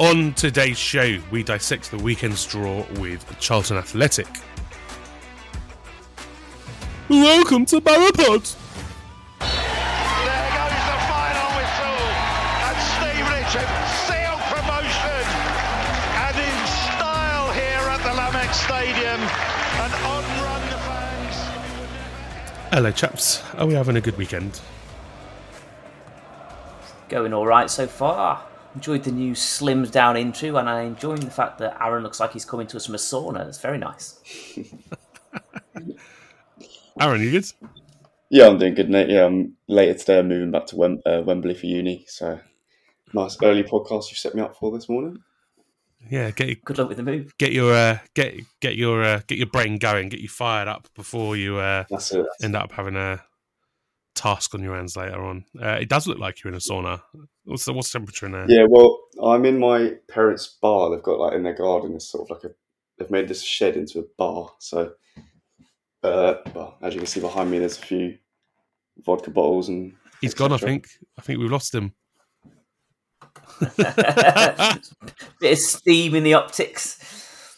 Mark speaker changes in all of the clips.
Speaker 1: On today's show, we dissect the weekend's draw with Charlton Athletic. Welcome to Barrowpod.
Speaker 2: There goes the final whistle, and Steve Richard seal promotion, and style here at the Lamex Stadium, and on run.
Speaker 1: Hello, chaps. Are we having a good weekend?
Speaker 3: Going all right so far. Enjoyed the new slimmed down intro, and I'm enjoying the fact that Aaron looks like he's coming to us from a sauna. It's very nice.
Speaker 1: Aaron, you good?
Speaker 4: Yeah, I'm doing good, Nate. Yeah, I'm later today. I'm moving back to Wem- uh, Wembley for uni. So, nice early podcast you set me up for this morning.
Speaker 1: Yeah, get your,
Speaker 3: Good luck with the move.
Speaker 1: get your uh, get get your uh, get your brain going, get you fired up before you uh,
Speaker 4: That's it.
Speaker 1: end up having a task on your hands later on. Uh, it does look like you're in a sauna. What's the what's the temperature in there?
Speaker 4: Yeah, well, I'm in my parents' bar. They've got like in their garden. It's sort of like a. They've made this shed into a bar. So, uh, well, as you can see behind me, there's a few vodka bottles and.
Speaker 1: He's gone. I think. I think we've lost him.
Speaker 3: Bit of steam in the optics.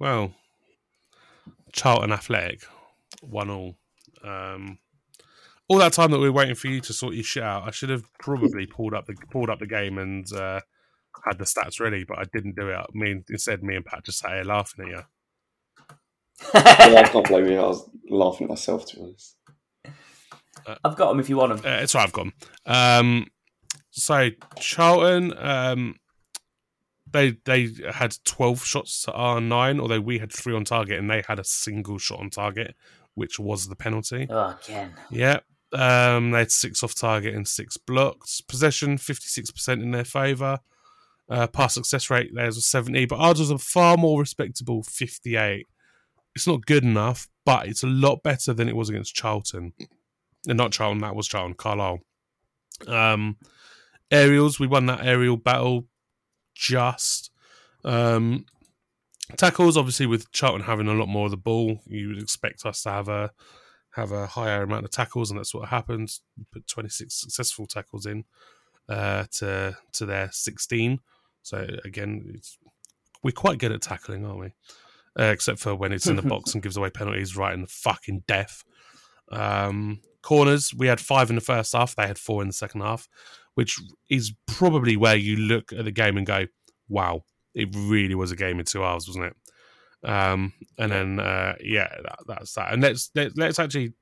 Speaker 1: Well, Charlton Athletic, one all. Um, all that time that we were waiting for you to sort your shit out, I should have probably pulled up the pulled up the game and uh, had the stats ready, but I didn't do it. I mean, instead, me and Pat just sat here laughing at you.
Speaker 4: Yeah, I can't blame you. I was laughing at myself, to be honest.
Speaker 3: I've got them if you want them.
Speaker 1: Uh, it's right, I've gone. Um, so Charlton, um, they they had twelve shots to our nine, although we had three on target, and they had a single shot on target, which was the penalty.
Speaker 3: Oh, again.
Speaker 1: Yeah. Um, they had six off target and six blocked. Possession, 56% in their favour. Uh, pass success rate, theirs was 70, but ours was a far more respectable 58. It's not good enough, but it's a lot better than it was against Charlton. And not Charlton, that was Charlton, Carlisle. Um, aerials, we won that aerial battle just. Um, tackles, obviously, with Charlton having a lot more of the ball, you would expect us to have a have a higher amount of tackles, and that's what happened. We put 26 successful tackles in uh, to to their 16. So again, it's, we're quite good at tackling, aren't we? Uh, except for when it's in the box and gives away penalties right in the fucking death. Um, corners, we had five in the first half. They had four in the second half, which is probably where you look at the game and go, "Wow, it really was a game in two halves, wasn't it?" Um, and then uh, yeah, that, that's that. And let's let, let's actually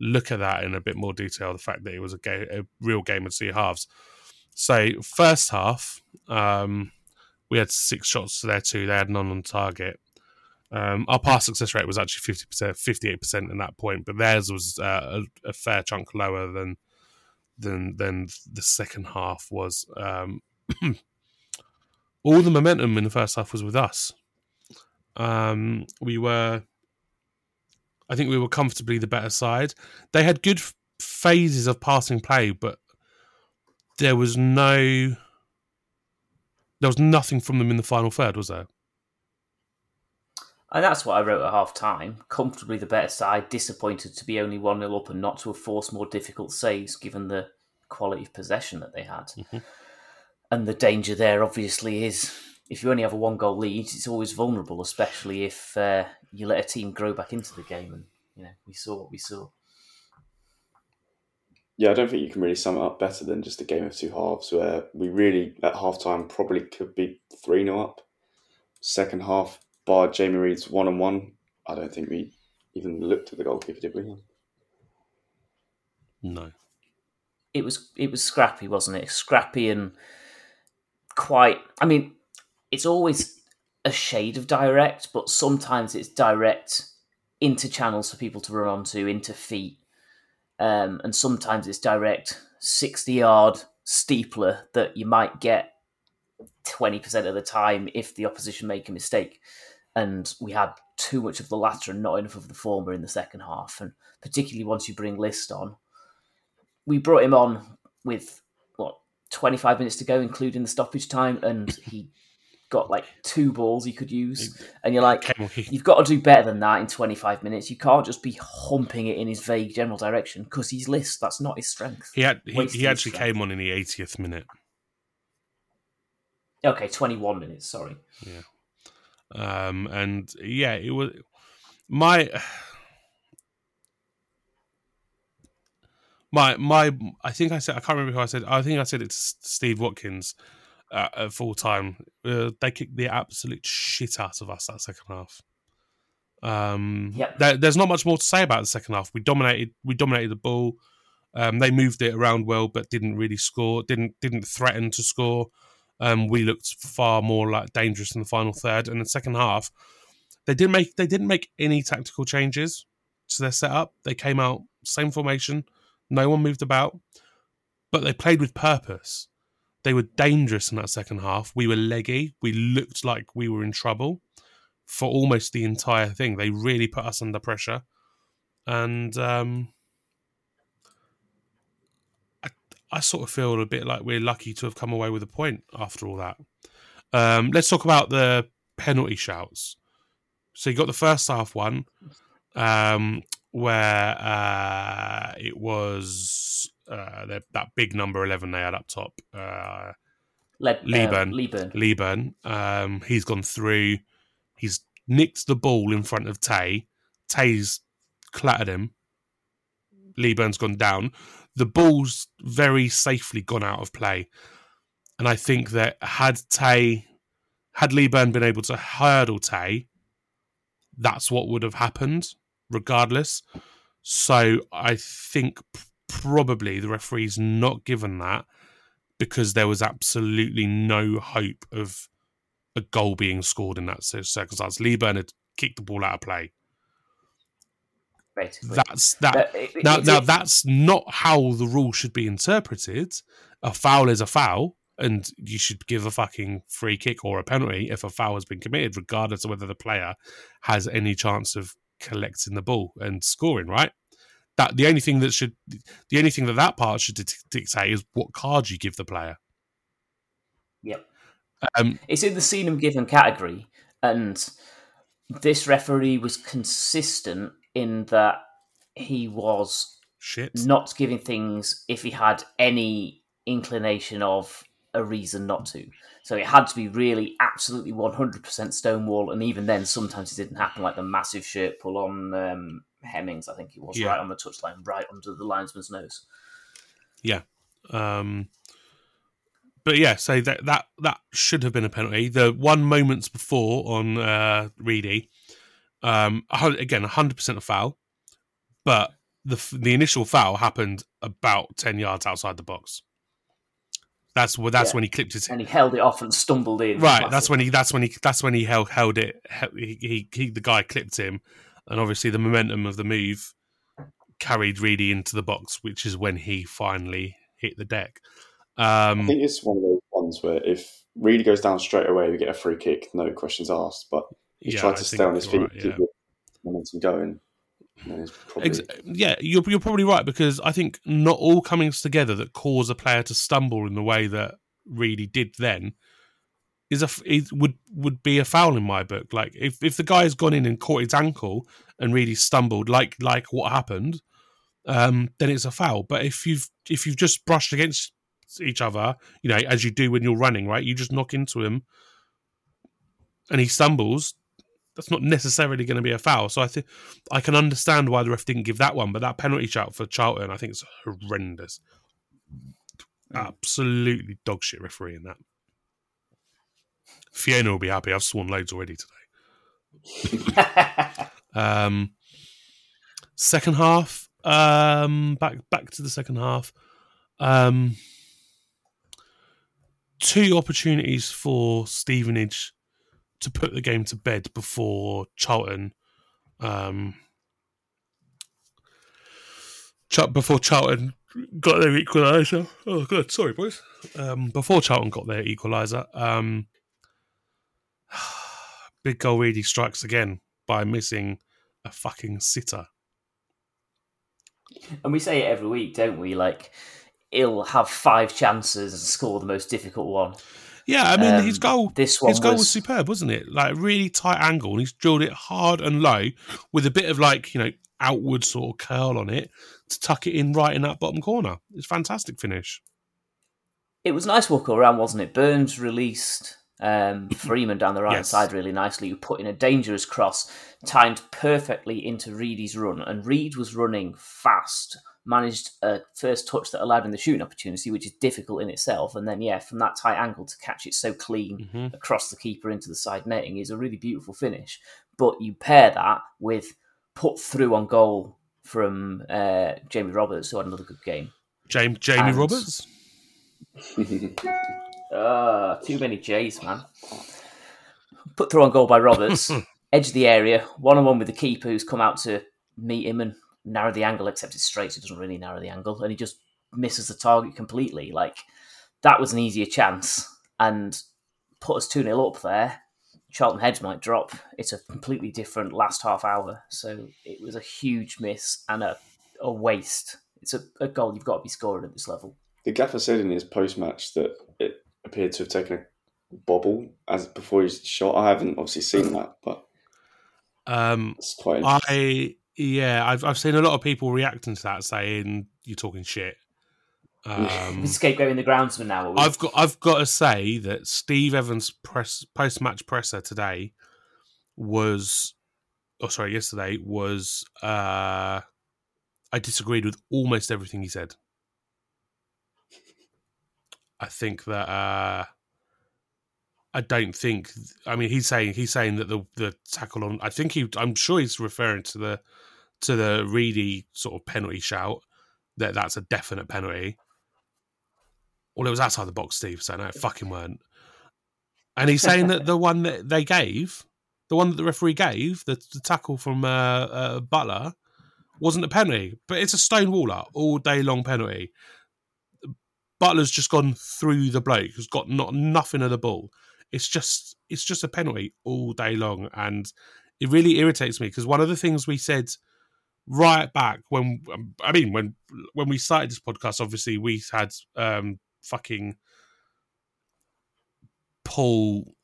Speaker 1: look at that in a bit more detail. The fact that it was a game, a real game of two halves. So first half, um, we had six shots to their two. They had none on target. Um, our pass success rate was actually fifty percent, fifty-eight percent in that point, but theirs was uh, a, a fair chunk lower than than than the second half was. Um, all the momentum in the first half was with us. Um, we were, I think, we were comfortably the better side. They had good f- phases of passing play, but there was no, there was nothing from them in the final third, was there?
Speaker 3: And that's what I wrote at half time. Comfortably the better side, disappointed to be only 1 0 up and not to have forced more difficult saves given the quality of possession that they had. And the danger there obviously is if you only have a one goal lead, it's always vulnerable, especially if uh, you let a team grow back into the game. And, you know, we saw what we saw.
Speaker 4: yeah, I don't think you can really sum it up better than just a game of two halves where we really, at half time, probably could be 3 0 up. Second half, bar Jamie Reid's one on one, I don't think we even looked at the goalkeeper, did we?
Speaker 1: No.
Speaker 3: It was it was scrappy, wasn't it? Scrappy and quite. I mean, it's always a shade of direct, but sometimes it's direct into channels for people to run onto, into feet, um, and sometimes it's direct sixty yard steepler that you might get twenty percent of the time if the opposition make a mistake. And we had too much of the latter and not enough of the former in the second half, and particularly once you bring List on. We brought him on with 25 minutes to go, including the stoppage time, and he got like two balls he could use. And you're like, you've got to do better than that in 25 minutes. You can't just be humping it in his vague general direction because he's list. That's not his strength.
Speaker 1: He had he, he actually came on in the 80th minute.
Speaker 3: Okay, 21 minutes. Sorry.
Speaker 1: Yeah. Um, and yeah, it was my my my. I think I said I can't remember who I said. I think I said it to Steve Watkins uh, at full time. Uh, they kicked the absolute shit out of us that second half. Um,
Speaker 3: yep.
Speaker 1: there, there's not much more to say about the second half. We dominated. We dominated the ball. Um, they moved it around well, but didn't really score. Didn't didn't threaten to score. Um, we looked far more like dangerous in the final third. And the second half, they didn't make they didn't make any tactical changes to their setup. They came out same formation. No one moved about, but they played with purpose. They were dangerous in that second half. We were leggy. We looked like we were in trouble for almost the entire thing. They really put us under pressure, and um, I, I sort of feel a bit like we're lucky to have come away with a point after all that. Um, let's talk about the penalty shouts. So you got the first half one, um, where uh, it was uh, that big number 11 they had up top. Uh,
Speaker 3: Le-. Uh, Leaburn.
Speaker 1: Leaburn. Um, he's gone through. He's nicked the ball in front of Tay. Tay's clattered him. Leaburn's gone down. The ball's very safely gone out of play. And I think that had Tay, had Leaburn been able to hurdle Tay, that's what would have happened regardless. So I think probably the referee's not given that because there was absolutely no hope of a goal being scored in that circumstance. Leaburn had kicked the ball out of play.
Speaker 3: Basically.
Speaker 1: That's that. It, now, now that's not how the rule should be interpreted. A foul is a foul, and you should give a fucking free kick or a penalty if a foul has been committed, regardless of whether the player has any chance of collecting the ball and scoring. Right? that the only thing that should the only thing that that part should dictate is what card you give the player.
Speaker 3: Yep.
Speaker 1: Um,
Speaker 3: it's in the seen and given category, and this referee was consistent in that he was
Speaker 1: shit.
Speaker 3: not giving things if he had any inclination of a reason not to. So it had to be really absolutely 100% stonewall, and even then, sometimes it didn't happen, like the massive shirt pull on um, Hemmings, I think it was, yeah. right on the touchline, right under the linesman's nose.
Speaker 1: Yeah. Um, but yeah, so that that that should have been a penalty. The one moments before on uh, Reedy, um, again, hundred percent a foul, but the the initial foul happened about ten yards outside the box. That's what. That's yeah. when he clipped it,
Speaker 3: and he held it off and stumbled in.
Speaker 1: Right. That's when he. That's when he. That's when he held held it. He, he, he the guy clipped him, and obviously the momentum of the move carried Reedy into the box, which is when he finally hit the deck. Um,
Speaker 4: I think it's one of those ones where if Reedy goes down straight away, we get a free kick, no questions asked. But he yeah, tried to stay on his feet, right, yeah. keep the momentum going.
Speaker 1: Ex- yeah, you're, you're probably right because I think not all comings together that cause a player to stumble in the way that really did then is a it would would be a foul in my book. Like if, if the guy has gone in and caught his ankle and really stumbled, like like what happened, um, then it's a foul. But if you've if you've just brushed against each other, you know, as you do when you're running, right? You just knock into him and he stumbles, that's not necessarily going to be a foul. So I think I can understand why the ref didn't give that one, but that penalty shout for Charlton, I think it's horrendous. Absolutely dog shit referee in that. Fiona will be happy. I've sworn loads already today. Um, second half, um, back back to the second half. Um, two opportunities for Stevenage to put the game to bed before Charlton. Um, before Charlton got their equaliser. Oh, good. Sorry, boys. Um, before Charlton got their equaliser, um, Big Goal really strikes again by missing a fucking sitter.
Speaker 3: And we say it every week, don't we? Like, he'll have five chances and score the most difficult one.
Speaker 1: Yeah, I mean
Speaker 3: Um,
Speaker 1: his goal.
Speaker 3: this one
Speaker 1: his goal was,
Speaker 3: was-
Speaker 1: superb, wasn't it? Like a really tight angle, and he's drilled it hard and low with a bit of like you know outward sort of curl on it to tuck it in right in that bottom corner. It's a fantastic finish.
Speaker 3: It was a nice walk around, wasn't it? Burns released um, Freeman down the right
Speaker 1: Yes.
Speaker 3: side really nicely, who put in a dangerous cross, timed perfectly into Reedy's run. And Reid was running fast, managed a first touch that allowed him the shooting opportunity, which is difficult in itself. And then, yeah, from that tight angle to catch it so clean
Speaker 1: Mhm.
Speaker 3: across the keeper into the side netting is a really beautiful finish. But you pair that with put through on goal from uh, Jamie Roberts, who had another good game.
Speaker 1: James Jamie
Speaker 3: And-
Speaker 1: Roberts.
Speaker 3: Uh, too many J's, man. Put through on goal by Roberts. edge of the area, one on one with the keeper who's come out to meet him and narrow the angle, except it's straight, so it doesn't really narrow the angle. And he just misses the target completely. Like, that was an easier chance and put us 2 0 up there. Charlton heads might drop. It's a completely different last half hour. So it was a huge miss and a, a waste. It's a, a goal you've got to be scoring at this level.
Speaker 4: The gaffer said in his post match that it appeared to have taken a bobble as before he shot. I haven't obviously seen that, but
Speaker 1: Um,
Speaker 4: it's quite interesting.
Speaker 1: I yeah, I've I've seen a lot of people reacting to that, saying you're talking shit. Um,
Speaker 3: scapegoating the groundsman now.
Speaker 1: I've got I've got to say that Steve Evans' press post match presser today was, oh sorry, yesterday was. uh I disagreed with almost everything he said. I think that uh I don't think. I mean, he's saying he's saying that the the tackle on. I think he. I'm sure he's referring to the to the Reedy sort of penalty shout. That that's a definite penalty. Well, it was outside the box, Steve. So no, it fucking weren't. And he's saying that the one that they gave, the one that the referee gave, the, the tackle from uh, uh, Butler, wasn't a penalty, but it's a stone waller all day long penalty. Butler's just gone through the bloke who's got not nothing of the ball. It's just it's just a penalty all day long, and it really irritates me because one of the things we said right back when um, I mean when when we started this podcast, obviously we had um fucking Paul.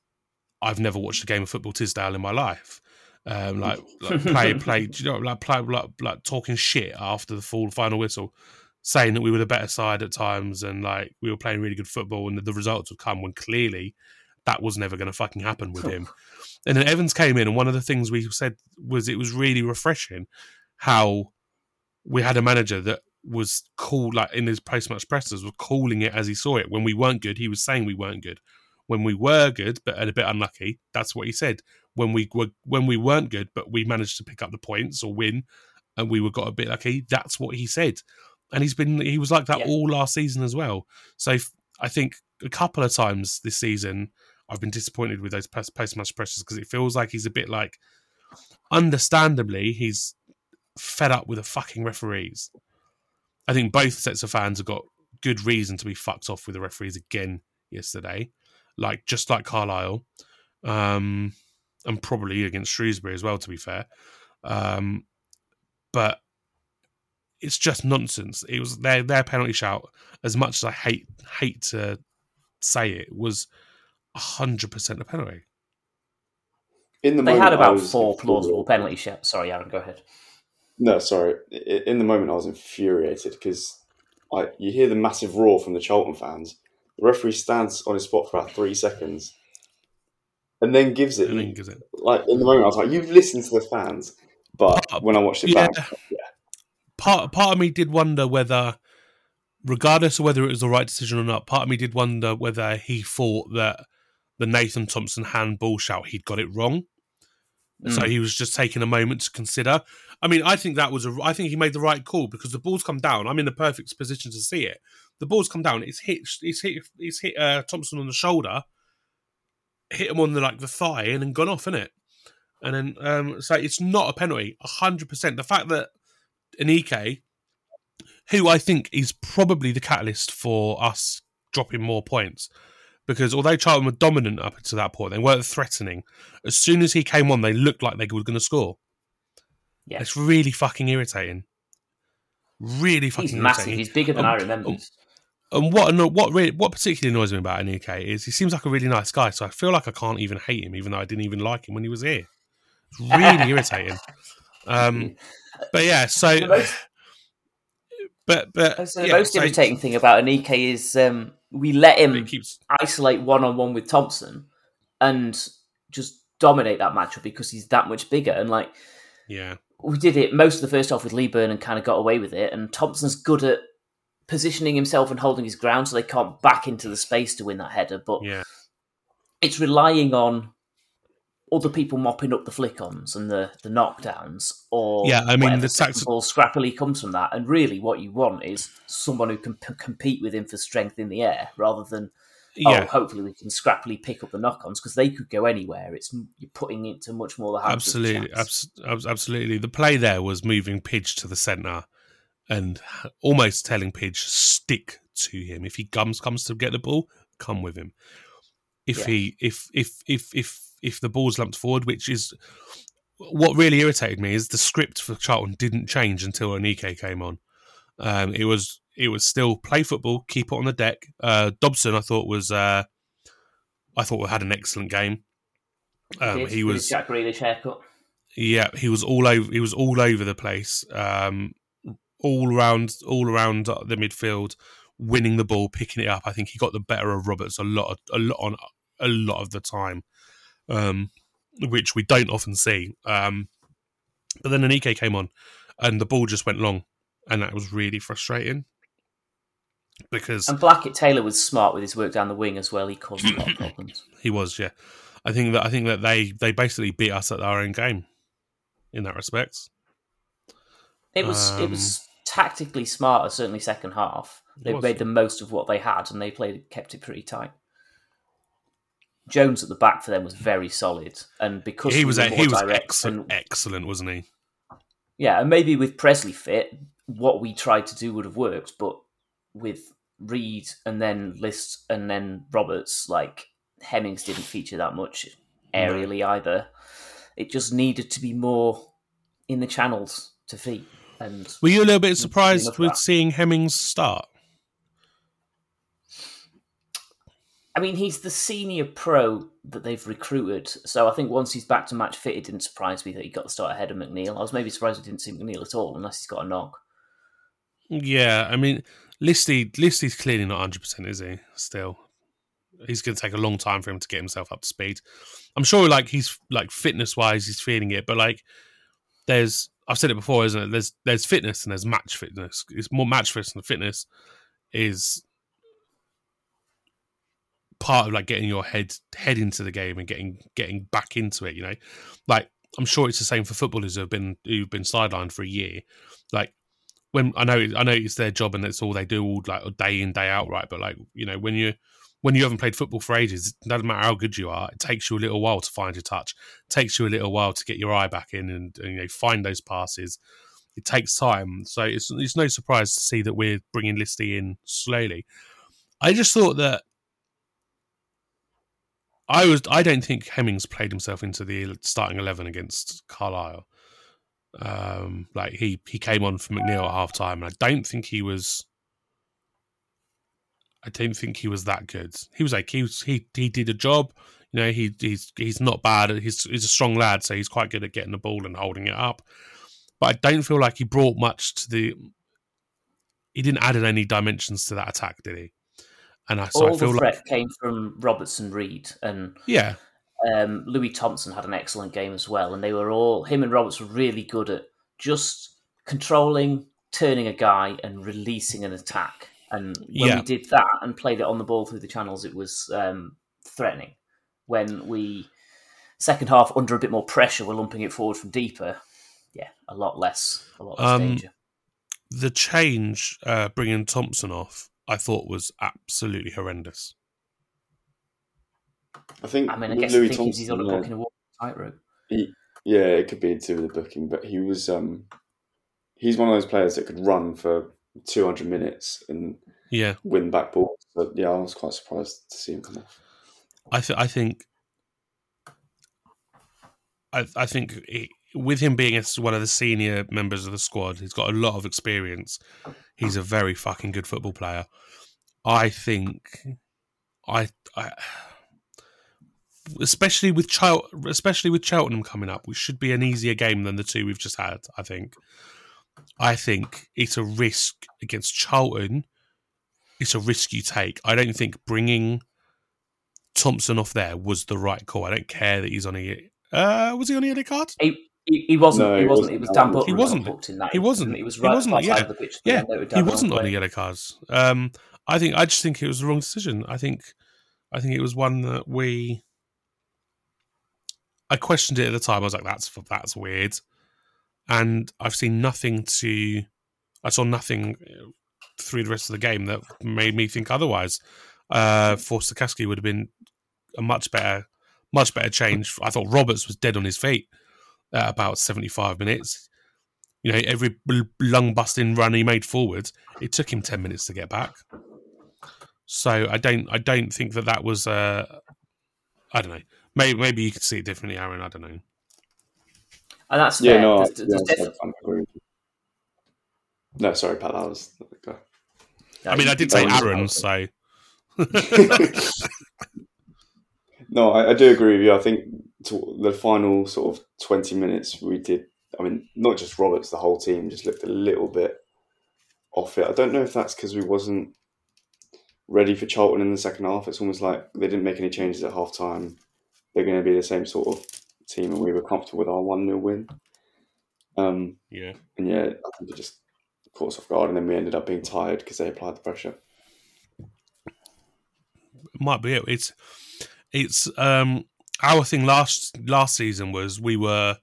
Speaker 1: I've never watched a game of football Tisdale in my life. Um, like, like play, play, you know, like play, like, like talking shit after the full final whistle, saying that we were the better side at times and like we were playing really good football and the results would come when clearly that was never going to fucking happen with him. and then Evans came in, and one of the things we said was it was really refreshing how we had a manager that was cool, like in his post match pressers, was calling it as he saw it. When we weren't good, he was saying we weren't good. When we were good, but a bit unlucky, that's what he said. When we were when we weren't good, but we managed to pick up the points or win, and we were got a bit lucky, that's what he said. And he's been he was like that
Speaker 3: Yeah.
Speaker 1: all last season as well. So I think a couple of times this season I've been disappointed with those post match pressures because it feels like he's a bit like, understandably, he's fed up with the fucking referees. I think both sets of fans have got good reason to be fucked off with the referees again yesterday, like just like Carlisle, um, and probably against Shrewsbury as well. To be fair, um, but it's just nonsense. It was their their penalty shout. As much as I hate hate to say it, was hundred percent a penalty.
Speaker 4: In the
Speaker 3: they
Speaker 4: moment,
Speaker 3: had about four plausible penalty shots. Sorry, Aaron, go ahead.
Speaker 4: No, sorry. In the moment, I was infuriated because I, you hear the massive roar from the Charlton fans. The referee stands on his spot for about three seconds, and then gives it.
Speaker 1: And then gives it.
Speaker 4: Like in the moment, I was like, "You've listened to the fans," but
Speaker 1: Part-
Speaker 4: when I watched it
Speaker 1: yeah.
Speaker 4: back,
Speaker 1: Part part of me did wonder whether, regardless of whether it was the right decision or not, part of me did wonder whether he thought that the Nathan Thompson handball shout he'd got it wrong. So
Speaker 3: Mm.
Speaker 1: he was just taking a moment to consider. I mean, I think that was a. I think he made the right call because the ball's come down. I'm in the perfect position to see it. The ball's come down. It's hit. It's hit. It's hit uh, Thompson on the shoulder. Hit him on the like the thigh and then gone off, in it. And then um, so it's not a penalty. hundred percent. The fact that Aneke, who I think is probably the catalyst for us dropping more points, because although Charlton were dominant up to that point, they weren't threatening. As soon as he came on, they looked like they were going to score.
Speaker 3: Yeah.
Speaker 1: It's really fucking irritating. Really fucking
Speaker 3: He's massive.
Speaker 1: irritating.
Speaker 3: He's bigger than
Speaker 1: Um,
Speaker 3: I remember.
Speaker 1: um, And what what really, what particularly annoys me about Aneke is he seems like a really nice guy, so I feel like I can't even hate him, even though I didn't even like him when he was here. It's really irritating. Um, but yeah, so
Speaker 3: most-
Speaker 1: but but
Speaker 3: So the
Speaker 1: yeah,
Speaker 3: most
Speaker 1: so
Speaker 3: irritating thing about Aneke is um, we let him
Speaker 1: keeps
Speaker 3: isolate one on one with Thompson and just dominate that matchup because he's that much bigger. And like
Speaker 1: yeah
Speaker 3: we did it most of the first half with Leaburn and kind of got away with it. And Thompson's good at positioning himself and holding his ground, so they can't back into the space to win that header. But
Speaker 1: yeah
Speaker 3: it's relying on other people mopping up the flick-ons and the, the knockdowns, or
Speaker 1: Yeah, I mean, the
Speaker 3: tactical scrappily comes from that. And really, what you want is someone who can p- compete with him for strength in the air, rather than oh,
Speaker 1: yeah
Speaker 3: oh, hopefully we can scrappily pick up the knock-ons because they could go anywhere. It's you're putting it to much more the hands. of the
Speaker 1: absolutely abs- abs- absolutely. The play there was moving Pidge to the centre and almost telling Pidge stick to him. If he comes comes to get the ball, come with him. If
Speaker 3: Yeah.
Speaker 1: he if if if if if the ball's lumped forward, which is what really irritated me, is the script for Charlton didn't change until Aneke came on. Um, it was it was still play football, keep it on the deck. Uh, Dobson, I thought was uh, I thought had an excellent game. Um,
Speaker 3: Did,
Speaker 1: he was
Speaker 3: Jack Grealish haircut.
Speaker 1: yeah, he was all over. He was all over the place, um, all around, all around the midfield, winning the ball, picking it up. I think he got the better of Roberts a lot, a lot on a lot of the time, um, which we don't often see. Um, but then Aneke came on, and the ball just went long, and that was really frustrating because
Speaker 3: And Blackett Taylor was smart with his work down the wing as well. He caused a lot of problems.
Speaker 1: he was. Yeah, I think that I think that they they basically beat us at our own game in that respect.
Speaker 3: It was it
Speaker 1: Um,
Speaker 3: was tactically smarter, certainly second half. They made the most of what they had, and they played kept it pretty tight. Jones at the back for them was very solid, and because
Speaker 1: he was
Speaker 3: were
Speaker 1: a,
Speaker 3: more
Speaker 1: he was
Speaker 3: direct
Speaker 1: excellent,
Speaker 3: and-
Speaker 1: excellent, wasn't he?
Speaker 3: yeah, and maybe with Presley fit, what we tried to do would have worked, but with Reid and then List and then Roberts, like Hemmings didn't feature that much aerially either. It just needed to be more in the channels to feet. And
Speaker 1: Were you a little bit surprised with
Speaker 3: that.
Speaker 1: seeing Hemmings start?
Speaker 3: I mean, he's the senior pro that they've recruited. So I think once he's back to match fit, it didn't surprise me that he got the start ahead of McNeil. I was maybe surprised we didn't see McNeil at all, unless he's got a knock.
Speaker 1: Yeah, I mean, Listy Listy's clearly not hundred percent, is he? Still, he's going to take a long time for him to get himself up to speed. I'm sure, like he's like fitness wise, he's feeling it, but like there's I've said it before, isn't it? There's there's fitness and there's match fitness. It's more match fitness than fitness is part of like getting your head head into the game and getting getting back into it. You know, like I'm sure it's the same for footballers who have been who've been sidelined for a year. Like when I know I know it's their job and it's all they do all like day in day out, right? But like you know when you when you haven't played football for ages, it doesn't matter how good you are. It takes you a little while to find your touch. It takes you a little while to get your eye back in and, and you know find those passes. It takes time, so it's it's no surprise to see that we're bringing Listy in slowly. I just thought that I was I don't think Hemmings played himself into the starting eleven against Carlisle. Um, like he he came on for McNeil at half time, and I don't think he was. I don't think he was that good. He was like he was he he did a job. You know, he he's he's not bad. He's he's a strong lad, so he's quite good at getting the ball and holding it up. But I don't feel like he brought much to the. He didn't add any dimensions to that attack, did he? And I so
Speaker 3: All
Speaker 1: I feel
Speaker 3: the
Speaker 1: like
Speaker 3: threat came from Robertson Reid, and
Speaker 1: yeah,
Speaker 3: um, Louis Thompson had an excellent game as well, and they were all him and Roberts were really good at just controlling, turning a guy, and releasing an attack. And when
Speaker 1: Yeah.
Speaker 3: we did that and played it on the ball through the channels, it was um, threatening. When we second half under a bit more pressure, we're lumping it forward from deeper. Yeah, a lot less, a lot less
Speaker 1: Um,
Speaker 3: danger.
Speaker 1: The change uh, bringing Thompson off, I thought was absolutely horrendous.
Speaker 4: I think
Speaker 3: I mean, I guess
Speaker 4: Louis
Speaker 3: the thing is he's on a
Speaker 4: Thompson,
Speaker 3: book in a walk tightrope.
Speaker 4: Yeah, it could be to do with the booking, but he was um, he's one of those players that could run for 200 minutes and
Speaker 1: Yeah,
Speaker 4: win back balls. But yeah, I was quite surprised to see him come off.
Speaker 1: I th- I think I I think he, with him being one of the senior members of the squad, he's got a lot of experience. He's a very fucking good football player. I think I I especially with Chel- especially with Cheltenham coming up, which should be an easier game than the two we've just had. I think. I think it's a risk against Charlton. It's a risk you take. I don't think bringing Thompson off there was the right call. I don't care that he's on a. Uh, was he on a yellow card?
Speaker 3: He, he, he wasn't.
Speaker 4: No,
Speaker 3: he
Speaker 4: he
Speaker 3: wasn't.
Speaker 4: wasn't.
Speaker 3: It was Dan
Speaker 4: He
Speaker 3: Butler. who got
Speaker 1: wasn't.
Speaker 3: booked in that.
Speaker 1: He wasn't.
Speaker 3: and It was
Speaker 1: He wasn't,
Speaker 3: outside
Speaker 1: yeah.
Speaker 3: of the pitch.
Speaker 1: Yeah, he wasn't
Speaker 3: on
Speaker 1: on the yellow cards. Um, I think I just think it was the wrong decision. I think, I think it was one that we. I questioned it at the time. I was like, "That's that's weird," and I've seen nothing to. I saw nothing uh, through the rest of the game that made me think otherwise. Uh, for Stokowski would have been a much better, much better change. I thought Roberts was dead on his feet at about seventy-five minutes. You know, every lung busting run he made forward, it took him ten minutes to get back. So I don't, I don't think that that was. Uh, I don't know. Maybe, maybe you could see it differently, Aaron. I don't know.
Speaker 3: And that's
Speaker 4: Yeah,
Speaker 3: fair.
Speaker 4: no,
Speaker 3: There's- there's
Speaker 4: honest,
Speaker 3: def-
Speaker 4: I- I agree with you. No, sorry, Pat. That was. go.
Speaker 1: I mean, I did say Aaron, so
Speaker 4: no, I, I do agree with you. I think to the final sort of twenty minutes we did. I mean, not just Roberts, the whole team just looked a little bit off it. I don't know if that's because we wasn't ready for Charlton in the second half. It's almost like they didn't make any changes at half time. They're going to be the same sort of team, and we were comfortable with our one 0 win. Um,
Speaker 1: yeah.
Speaker 4: and yeah, I think it just caught us off guard, and then we ended up being tired because they applied the pressure.
Speaker 1: might be it. It's it's um our thing last last season was we were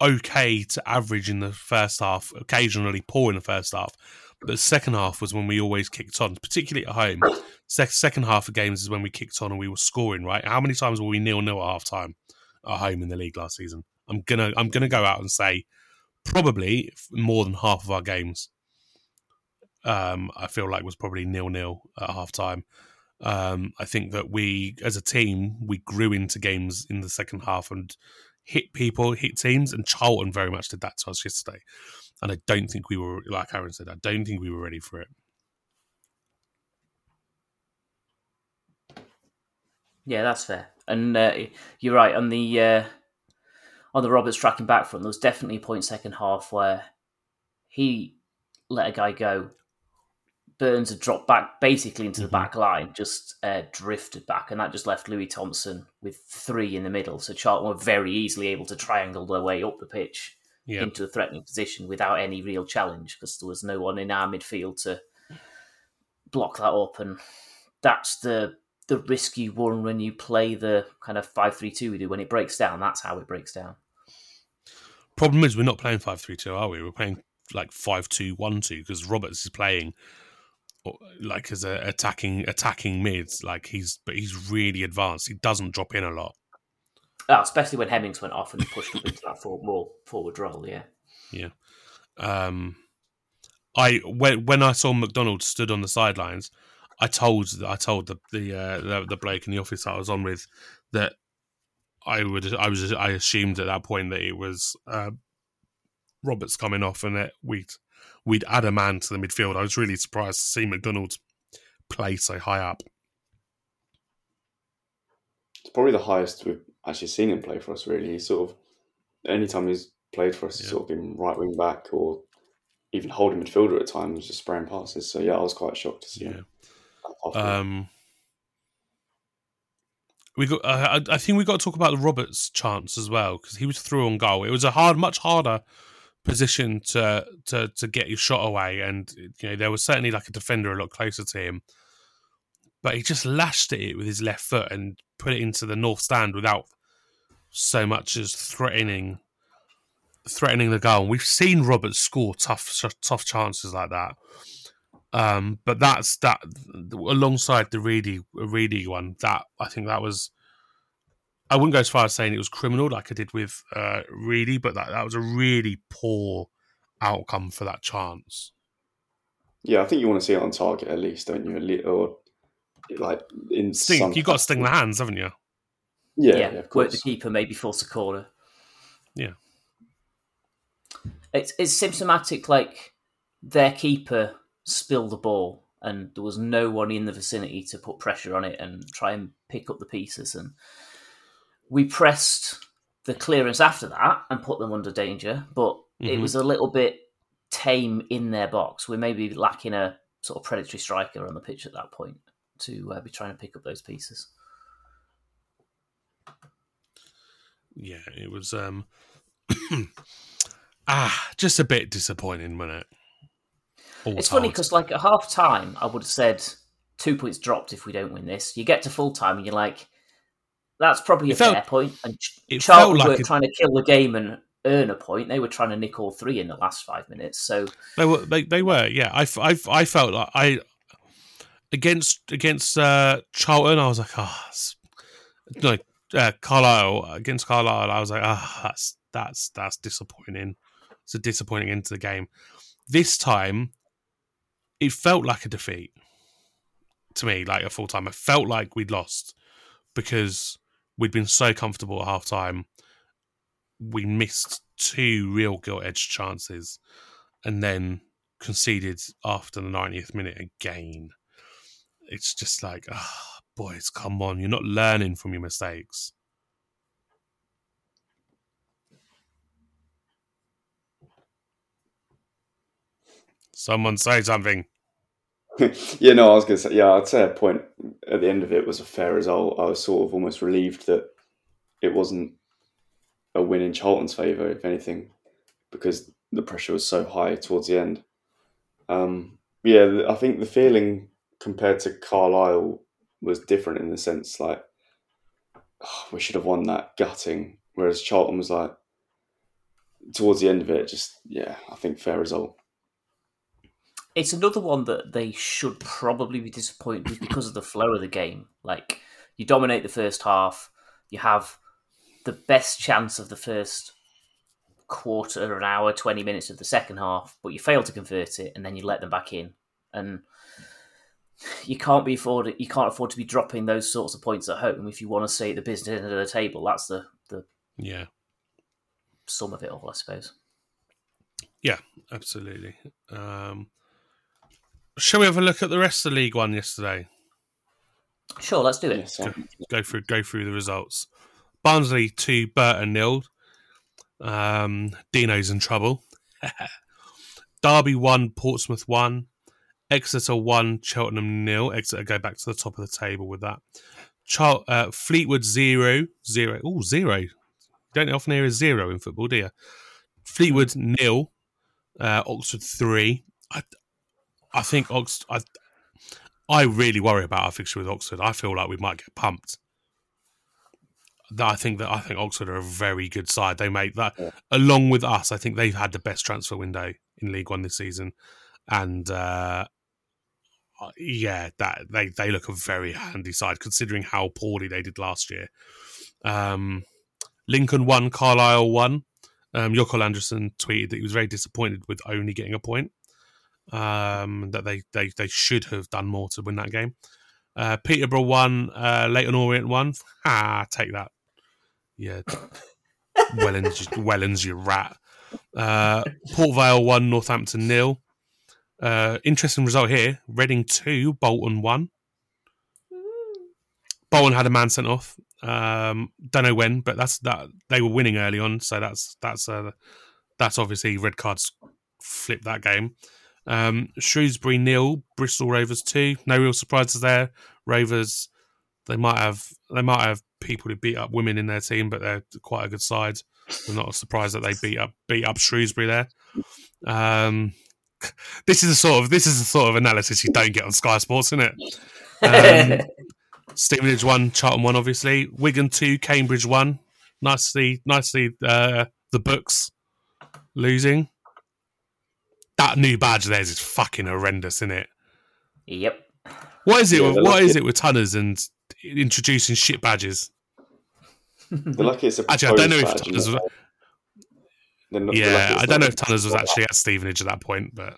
Speaker 1: okay to average in the first half, occasionally poor in the first half. But the second half was when we always kicked on, particularly at home. Sec- second half of games is when we kicked on and we were scoring. Right? How many times were we nil nil at half time at home in the league last season? I'm gonna I'm gonna go out and say probably more than half of our games. Um, I feel like was probably nil nil at half time. Um, I think that we, as a team, we grew into games in the second half and hit people, hit teams, and Charlton very much did that to us yesterday. And I don't think we were, like Aaron said, I don't think we were ready for it.
Speaker 3: Yeah, that's fair. And uh, you're right on the uh, on the Roberts tracking back front. There was definitely a point second half where he let a guy go. Burns had dropped back basically into the
Speaker 1: Mhm.
Speaker 3: back line, just uh, drifted back, and that just left Louis Thompson with three in the middle. So Charlton were very easily able to triangle their way up the pitch
Speaker 1: Yeah,
Speaker 3: into a threatening position without any real challenge because there was no one in our midfield to block that up and that's the the risk you run when you play the kind of 5-3-2 we do when it breaks down that's how it breaks down
Speaker 1: problem is we're not playing five three two, are we? We're playing like five two one two because Roberts is playing like as a attacking attacking mids. Like he's but he's really advanced. He doesn't drop in a lot.
Speaker 3: Ah, especially when Hemmings went off and pushed up into that forward, more forward role yeah yeah.
Speaker 1: Um, I when when I saw McDonald stood on the sidelines, I told I told the the uh, the, the bloke in the office I was on with that I would I was I assumed at that point that it was uh, Roberts coming off and that we'd we'd add a man to the midfield. I was really surprised to see McDonald play so high up.
Speaker 4: It's probably the highest we've actually seen him play for us. Really, he's sort of anytime he's played for us, he's sort of been right wing back or even holding midfielder at times, just spraying passes. So yeah, I was quite shocked to see him.
Speaker 1: Yeah.
Speaker 4: It.
Speaker 1: Um, we got. Uh, I I think we got to talk about the Roberts chance as well because he was through on goal. It was a hard, much harder position to to to get your shot away, and you know there was certainly like a defender a lot closer to him, but he just lashed at it with his left foot and put it into the north stand without so much as threatening threatening the goal. And we've seen Roberts score tough tough chances like that. Um, but that's that alongside the Reedy Reedy one. That I think that was. I wouldn't go as far as saying it was criminal like I did with uh, Reedy, but that, that was a really poor outcome for that chance.
Speaker 4: Yeah, I think you want to see it on target at least, don't you? A little, or like in
Speaker 1: sting.
Speaker 4: some
Speaker 1: You got to sting the hands, haven't you?
Speaker 4: Yeah,
Speaker 3: Yeah,
Speaker 4: yeah, of
Speaker 3: work
Speaker 4: course.
Speaker 3: the keeper, maybe force a corner.
Speaker 1: Yeah.
Speaker 3: It's it's symptomatic. Like their keeper spilled the ball, and there was no one in the vicinity to put pressure on it and try and pick up the pieces. And we pressed the clearance after that and put them under danger, but it
Speaker 1: Mhm.
Speaker 3: was a little bit tame in their box. We may be lacking a sort of predatory striker on the pitch at that point to uh, be trying to pick up those pieces.
Speaker 1: Yeah, it was. um Ah, just a bit disappointing, wasn't it? All
Speaker 3: It's funny because, like, at half time, I would have said two points dropped if we don't win this. You get to full time and you're like, that's probably a
Speaker 1: felt-
Speaker 3: fair point. And
Speaker 1: it
Speaker 3: Charlton
Speaker 1: like
Speaker 3: were
Speaker 1: it-
Speaker 3: trying to kill the game and earn a point. They were trying to nick all three in the last five minutes. So,
Speaker 1: They were, they, they were, yeah. I, I, I felt like I against against uh, Charlton. I was like, ah, oh, no, uh, Carlisle against Carlisle. I was like, ah, that's that's that's disappointing. It's a disappointing end to the game. This time, it felt like a defeat to me, like a full time. It felt like we'd lost because we'd been so comfortable at half time. We missed two real gilt edged chances and then conceded after the 90th minute again. It's just like, ah, boys, come on. You're not learning from your mistakes. Someone say something.
Speaker 4: yeah, no, I was going to say, yeah, I'd say a point at the end of it was a fair result. I was sort of almost relieved that it wasn't a win in Charlton's favour, if anything, because the pressure was so high towards the end. Um, yeah, I think the feeling compared to Carlisle was different in the sense like "Oh, we should have won that gutting, whereas Charlton was like towards the end of it, just yeah, I think fair result.
Speaker 3: It's another one that they should probably be disappointed with because of the flow of the game. Like, you dominate the first half, you have the best chance of the first quarter, an hour, 20 minutes of the second half, but you fail to convert it and then you let them back in. And you can't be afford you can't afford to be dropping those sorts of points at home if you want to stay at the business end of the table. That's the, the
Speaker 1: Yeah,
Speaker 3: sum of it all, I suppose.
Speaker 1: yeah, absolutely. Um, shall we have a look at the rest of the League One yesterday?
Speaker 3: Sure, let's do it.
Speaker 4: Yeah, so-
Speaker 1: go through go through the results. Barnsley two, Burton nil. Um, Dino's in trouble. Derby one, Portsmouth one, Exeter one, Cheltenham nil. Exeter go back to the top of the table with that. Char- uh, Fleetwood zero, zero. Oh, zero. You don't often hear a zero in football, do you? Fleetwood nil, uh, Oxford three. I, I think Oxford. I, I really worry about our fixture with Oxford. I feel like we might get pumped. That- I think that I think Oxford are a very good side. They make that
Speaker 4: Yeah.
Speaker 1: along with us. I think they've had the best transfer window in League One this season, and uh, yeah, that they they look a very handy side considering how poorly they did last year. Um, Lincoln won, Carlisle won. Um, Jokol Anderson tweeted that he was very disappointed with only getting a point. Um, that they, they they should have done more to win that game. Uh, Peterborough won, uh, Leyton Orient won. Ah, take that. Yeah, Wellens, Wellens, you rat. Uh, Port Vale won, Northampton nil. Uh, interesting result here. Reading two, Bolton one. Bolton had a man sent off. Um, don't know when, but that's that. They were winning early on, so that's that's uh, that's obviously red cards flipped that game. Um, Shrewsbury nil, Bristol Rovers two. No real surprises there. Rovers, They might have they might have people who beat up women in their team, but they're quite a good side. I'm not surprised that they beat up beat up Shrewsbury there. Um, this is a sort of this is the sort of analysis you don't get on Sky Sports, isn't it? Um, Stevenage one, Charlton one, obviously. Wigan two, Cambridge one. Nicely, nicely. Uh, the books losing. That new badge of theirs is fucking horrendous, isn't it?
Speaker 3: Yep.
Speaker 1: What is it?
Speaker 4: Yeah,
Speaker 1: with,
Speaker 4: they're
Speaker 1: what
Speaker 4: lucky.
Speaker 1: is it with Tunners and introducing shit badges?
Speaker 4: They're lucky it's a
Speaker 1: Actually, I don't know if Tunners. Was,
Speaker 4: not-
Speaker 1: yeah, I don't know if Tunners was actually at Stevenage at that point, but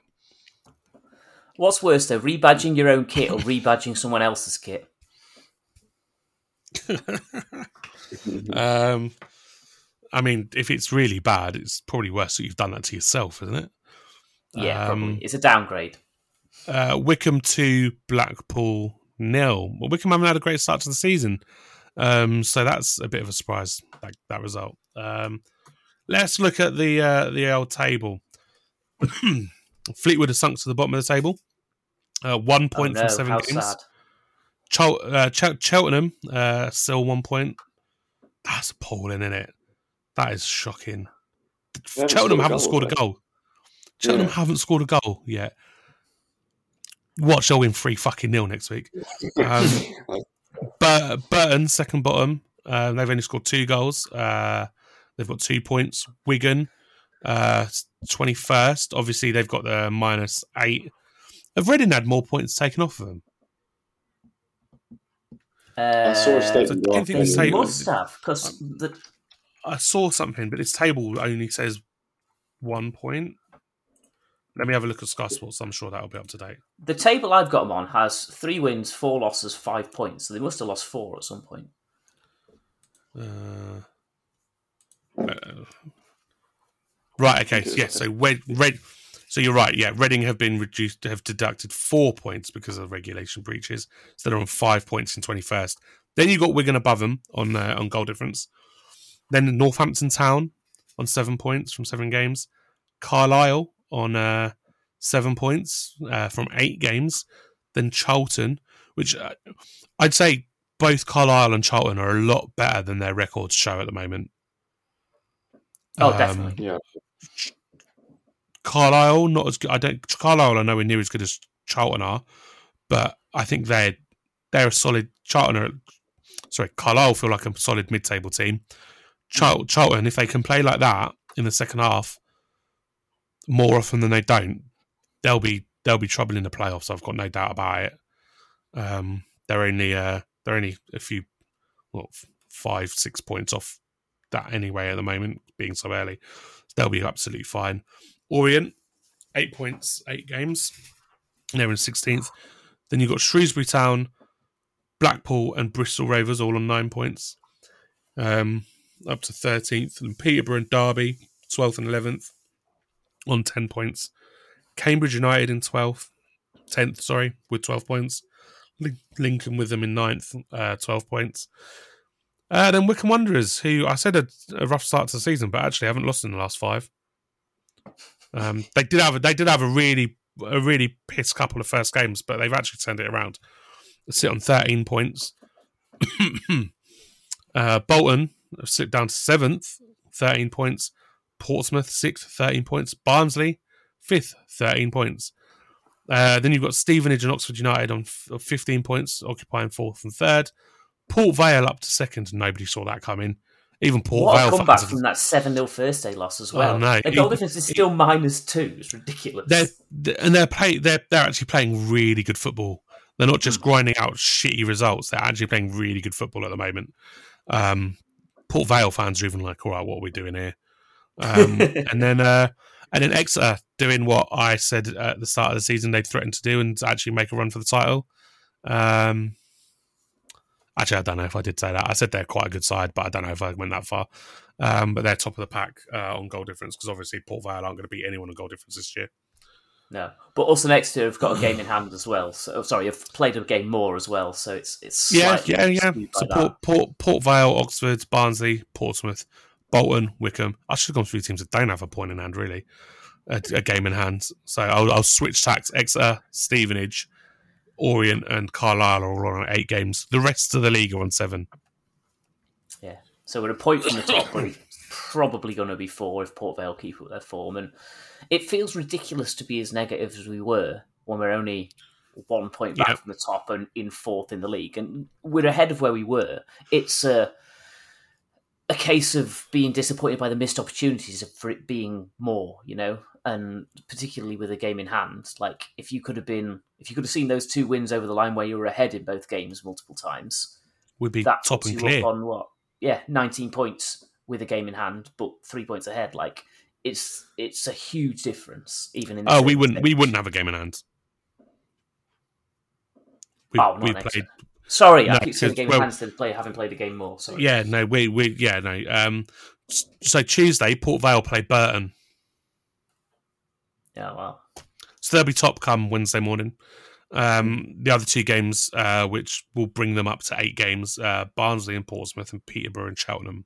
Speaker 3: What's worse though, rebadging your own kit or rebadging someone else's kit?
Speaker 1: um, I mean, if it's really bad, it's probably worse that you've done that to yourself, isn't it?
Speaker 3: Yeah,
Speaker 1: Um,
Speaker 3: probably. It's a downgrade.
Speaker 1: Uh, Wycombe two, Blackpool nil. Well, Wycombe haven't had a great start to the season, um, so that's a bit of a surprise. That that result. Um, let's look at the uh, the old table. Fleetwood has sunk to the bottom of the table. Uh, one
Speaker 3: Oh,
Speaker 1: point
Speaker 3: no,
Speaker 1: from seven
Speaker 3: how
Speaker 1: games.
Speaker 3: sad.
Speaker 1: Chel- uh, Chel- Cheltenham uh, still one point. That's appalling, isn't it? That is shocking.
Speaker 4: Haven't
Speaker 1: Cheltenham
Speaker 4: scored
Speaker 1: haven't
Speaker 4: goal,
Speaker 1: scored a goal. Cheltenham
Speaker 4: Yeah.
Speaker 1: haven't scored a goal yet. Watch, they'll win three fucking nil next week. Um, Bur- Burton second bottom. Uh, they've only scored two goals. Uh, they've got two points. Wigan twenty first. Obviously, they've got the minus eight. Have Reading had more points taken off of them?
Speaker 4: I saw a
Speaker 3: Uh,
Speaker 4: statement.
Speaker 1: I don't
Speaker 4: last
Speaker 1: think
Speaker 4: night.
Speaker 1: it's
Speaker 3: They
Speaker 1: table-
Speaker 3: must have because the
Speaker 1: I saw something, but this table only says one point. Let me have a look at Sky Sports. I'm sure that'll be up to date.
Speaker 3: the table I've got them on has three wins, four losses, five points. So they must have lost four at some point.
Speaker 1: Uh, uh, right. Okay. so yeah. So red, red. So you're right. Yeah. Reading have been reduced. Have deducted four points because of regulation breaches. So they're on five points in 21st. Then you got Wigan above them on uh, on goal difference. Then Northampton Town on seven points from seven games. Carlisle on uh, seven points uh, from eight games. Then Charlton, which uh, I'd say both Carlisle and Charlton are a lot better than their records show at the moment.
Speaker 3: Oh,
Speaker 1: Um,
Speaker 3: definitely.
Speaker 4: Yeah,
Speaker 1: Carlisle not as good. I don't. Carlisle are nowhere near as good as Charlton are, but I think they're they're a solid. Charlton are sorry. Carlisle feel like a solid mid-table team. Char- Charlton, if they can play like that in the second half, more often than they don't, they'll be they'll be trouble in the playoffs. I've got no doubt about it. Um, they're only uh, they're only a few, well, five six points off that anyway at the moment, being so early. They'll be absolutely fine. Orient, eight points, eight games. They're in 16th. Then you've got Shrewsbury Town, Blackpool, and Bristol Rovers all on nine points, um, up to 13th. And Peterborough and Derby, 12th and 11th, on 10 points. Cambridge United in 12th, 10th, sorry, with 12 points. Lin- Lincoln with them in 9th, uh, 12 points. Uh, then Wycombe Wanderers, who I said had a rough start to the season, but actually haven't lost in the last five. Um, they did have a, they did have a really a really piss couple of first games, but they've actually turned it around. They sit on thirteen points. uh, Bolton have slipped down to seventh, thirteen points. Portsmouth sixth, thirteen points. Barnsley fifth, thirteen points. Uh, then you've got Stevenage and Oxford United on f- fifteen points, occupying fourth and third. Port Vale up to second. Nobody saw that coming. Even Port
Speaker 3: what
Speaker 1: Vale
Speaker 3: a comeback from that 7 0 first day loss as well.
Speaker 1: Oh, no.
Speaker 3: The goal
Speaker 1: It-
Speaker 3: difference is still minus two. It's ridiculous.
Speaker 1: they're th- and they're play they're they're actually playing really good football. They're not
Speaker 3: Hmm.
Speaker 1: just grinding out shitty results. They're actually playing really good football at the moment. Um, Port Vale fans are even like, all right, what are we doing here? Um, and then uh, and then Exeter doing what I said at the start of the season they threatened to do and actually make a run for the title. Um, actually, I don't know if I did say that. I said they're quite a good side, but I don't know if I went that far. Um, but they're top of the pack uh, on goal difference because obviously Port Vale aren't going to beat anyone on goal difference this year.
Speaker 3: No, but also next year have got a game in hand as well. So oh, sorry, have played a game more as well. So it's it's
Speaker 1: Yeah, yeah, yeah. So. Port, Port, Port Vale, Oxford, Barnsley, Portsmouth, Bolton, Wycombe. I should have gone through teams that don't have a point in hand, really, a, a game in hand. So I'll, I'll switch tacks: Exeter, Stevenage, Orient and Carlisle are all on eight games. The rest of the league are on seven.
Speaker 3: Yeah. So we're a point from the top, probably going to be four if Port Vale keep up their form. And it feels ridiculous to be as negative as we were when we're only one point back
Speaker 1: Yeah.
Speaker 3: from the top and in fourth in the league, and we're ahead of where we were. It's a a case of being disappointed by the missed opportunities for it being more, you know, and particularly with a game in hand. Like if you could have been, if you could have seen those two wins over the line where you were ahead in both games multiple times,
Speaker 1: Would be
Speaker 3: that
Speaker 1: top and clear.
Speaker 3: on what? Yeah, nineteen points with a game in hand, but three points ahead. Like it's it's a huge difference, even in.
Speaker 1: Oh, we wouldn't. We wouldn't have a game in hand. We,
Speaker 3: Oh,
Speaker 1: we played.
Speaker 3: Sorry, I keep saying
Speaker 1: the
Speaker 3: game
Speaker 1: well-
Speaker 3: in hand instead of play, having played a game more. Sorry.
Speaker 1: Yeah, no, we we yeah no. Um, so Tuesday, Port Vale play Burton,
Speaker 3: Yeah. Well.
Speaker 1: so they'll be top come Wednesday morning. Um, the other two games, uh, which will bring them up to eight games, uh, Barnsley and Portsmouth, and Peterborough and Cheltenham.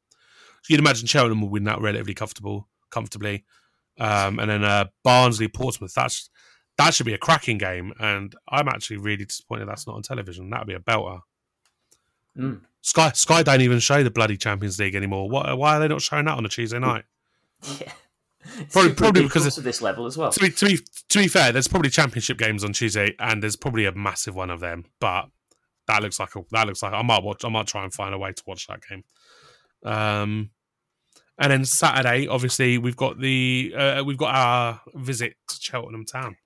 Speaker 1: So you'd imagine Cheltenham will win that relatively comfortable, comfortably, um, and then uh, Barnsley Portsmouth. That's that should be a cracking game, and I'm actually really disappointed that's not on television. That'd be a belter.
Speaker 3: Mm.
Speaker 1: Sky Sky don't even show the bloody Champions League anymore. Why, why are they not showing that on a Tuesday night?
Speaker 3: Yeah. It's
Speaker 1: Probably- probably because
Speaker 3: of this level as well.
Speaker 1: To be, to be to be fair, there's probably championship games on Tuesday, and there's probably a massive one of them. But that looks like a, that looks like I might watch. I might try and find a way to watch that game. Um, and then Saturday, obviously, we've got the uh, we've got our visit to Cheltenham Town.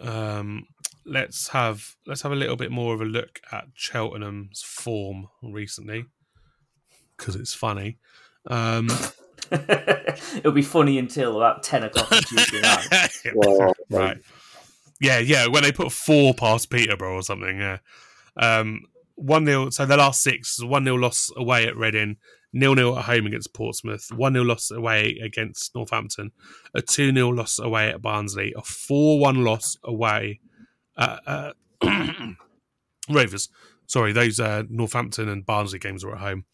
Speaker 1: Um, let's have let's have a little bit more of a look at Cheltenham's form recently because it's funny. Um,
Speaker 3: It'll be funny until about ten o'clock on Tuesday night.
Speaker 4: Well,
Speaker 1: right. Yeah, yeah. When they put four past Peterborough or something, yeah. Um, one 0 So the last six: one 0 loss away at Reading, nil nil at home against Portsmouth, one 0 loss away against Northampton, a two 0 loss away at Barnsley, a four one loss away at uh, Rovers. Sorry, those uh, Northampton and Barnsley games were at home,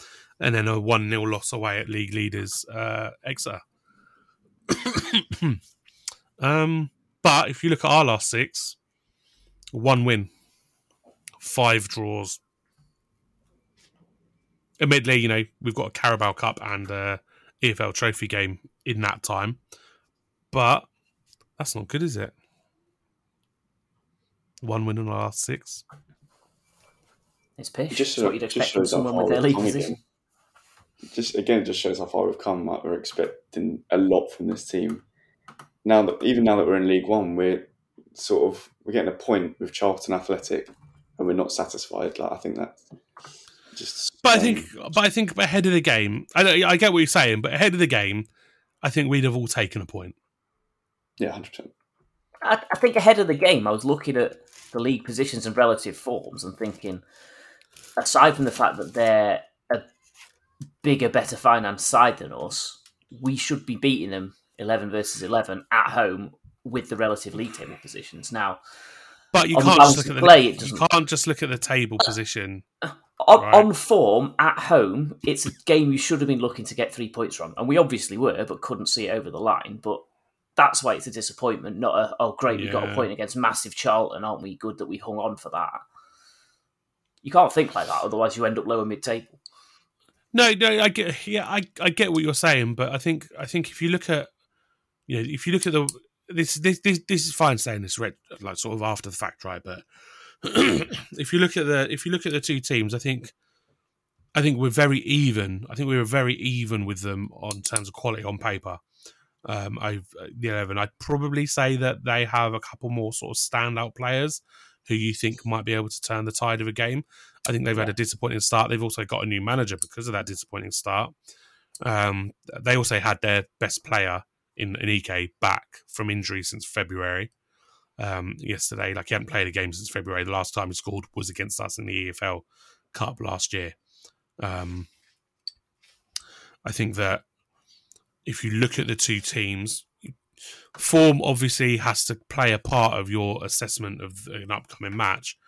Speaker 1: and then a one 0 loss away at league leaders uh, Exeter. um, but if you look at our last six, one win, five draws. Admittedly, you know we've got a Carabao Cup and uh, EFL Trophy game in that time, but that's not good, is it? One win in the last six.
Speaker 3: It's pish.
Speaker 4: It just,
Speaker 3: It's what you'd
Speaker 4: just
Speaker 3: expect from
Speaker 4: shows
Speaker 3: someone with their league position.
Speaker 4: again. Just again, just shows how far we've come. Like we're expecting a lot from this team. Now that even now that we're in League One, we're sort of we're getting a point with Charlton Athletic, and we're not satisfied. Like I think that just.
Speaker 1: But I think, but I think ahead of the game, I, don't- I get what you're saying, but ahead of the game, I think we'd have all taken a point.
Speaker 4: yeah, hundred percent.
Speaker 3: I, I think ahead of the game, I was looking at the league positions and relative forms and thinking, aside from the fact that they're a bigger, better finance side than us, we should be beating them 11 versus 11 at home with the relative league table positions. Now,
Speaker 1: But you can't just look at the
Speaker 3: play, it
Speaker 1: you can't just look at the table position.
Speaker 3: Uh, on,
Speaker 1: Right.
Speaker 3: on form at home, it's a game you should have been looking to get three points from, and we obviously were, but couldn't see it over the line. But that's why it's a disappointment, not a oh great, we got a point against massive Charlton, aren't we? Good that we hung on for that. You can't think like that, otherwise you end up lower mid table.
Speaker 1: No, no, I get, yeah, I, I get what you're saying, but I think, I think if you look at, you know, if you look at the this, this, this, this is fine saying this, red, like sort of after the fact, right? But if you look at the, if you look at the two teams, I think, I think we're very even. I think we were very even with them on terms of quality on paper. Um, I've the eleven. I'd probably say that they have a couple more sort of standout players who you think might be able to turn the tide of a game. I think they've had a disappointing start. They've also got a new manager because of that disappointing start. Um, they also had their best player in, Aneke back from injury since February. Um, yesterday, like he hadn't played a game since February. The last time he scored was against us in the EFL Cup last year. Um, I think that if you look at the two teams, form obviously has to play a part of your assessment of an upcoming match.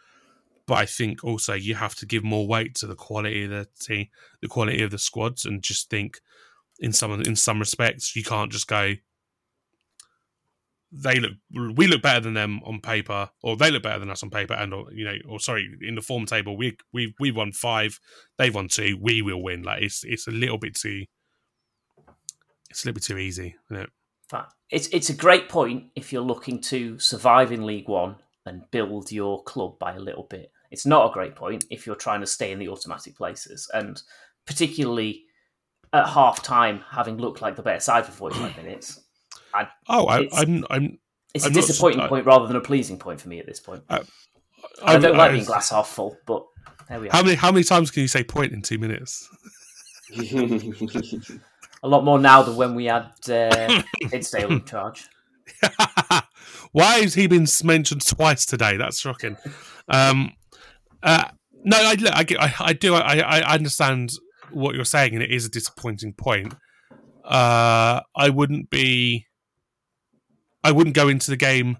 Speaker 1: But I think also you have to give more weight to the quality of the team, the quality of the squads, and just think in some in some respects you can't just go. They look we look better than them on paper, or they look better than us on paper, and or you know, or sorry, in the form table, we we we won five, they've won two, we will win. Like it's it's a little bit too, it's a little bit too easy, isn't it?
Speaker 3: But it's it's a great point if you're looking to survive in League One and build your club by a little bit. It's not a great point if you're trying to stay in the automatic places, and particularly at half time, having looked like the better side for 45 minutes. I,
Speaker 1: Oh, I,
Speaker 3: It's-
Speaker 1: I'm I'm
Speaker 3: it's
Speaker 1: I'm
Speaker 3: a
Speaker 1: not-
Speaker 3: disappointing
Speaker 1: I-
Speaker 3: point rather than a pleasing point for me at this point.
Speaker 1: I-
Speaker 3: I, don't like
Speaker 1: I-
Speaker 3: being glass half full, but there we are.
Speaker 1: How many how many times can you say point in two minutes?
Speaker 3: A lot more now than when we had uh, Tisdale in charge.
Speaker 1: Why has he been mentioned twice today? That's shocking. Um, uh, no, I, look, I, I, I do. I, I understand what you're saying, and it is a disappointing point. Uh, I wouldn't be. I wouldn't go into the game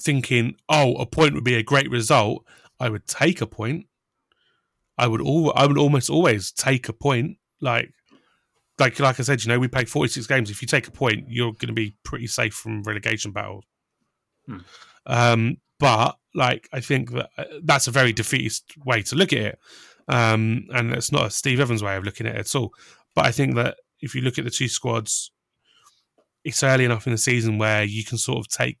Speaker 1: thinking, "Oh, a point would be a great result." I would take a point. I would all. I would almost always take a point. Like like like I said, you know, we played 46 games. If you take a point, you're going to be pretty safe from relegation battles.
Speaker 3: Hmm.
Speaker 1: Um, but like, I think that uh, that's a very defeatist way to look at it, um, and it's not a Steve Evans way of looking at it at all. But I think that if you look at the two squads, it's early enough in the season where you can sort of take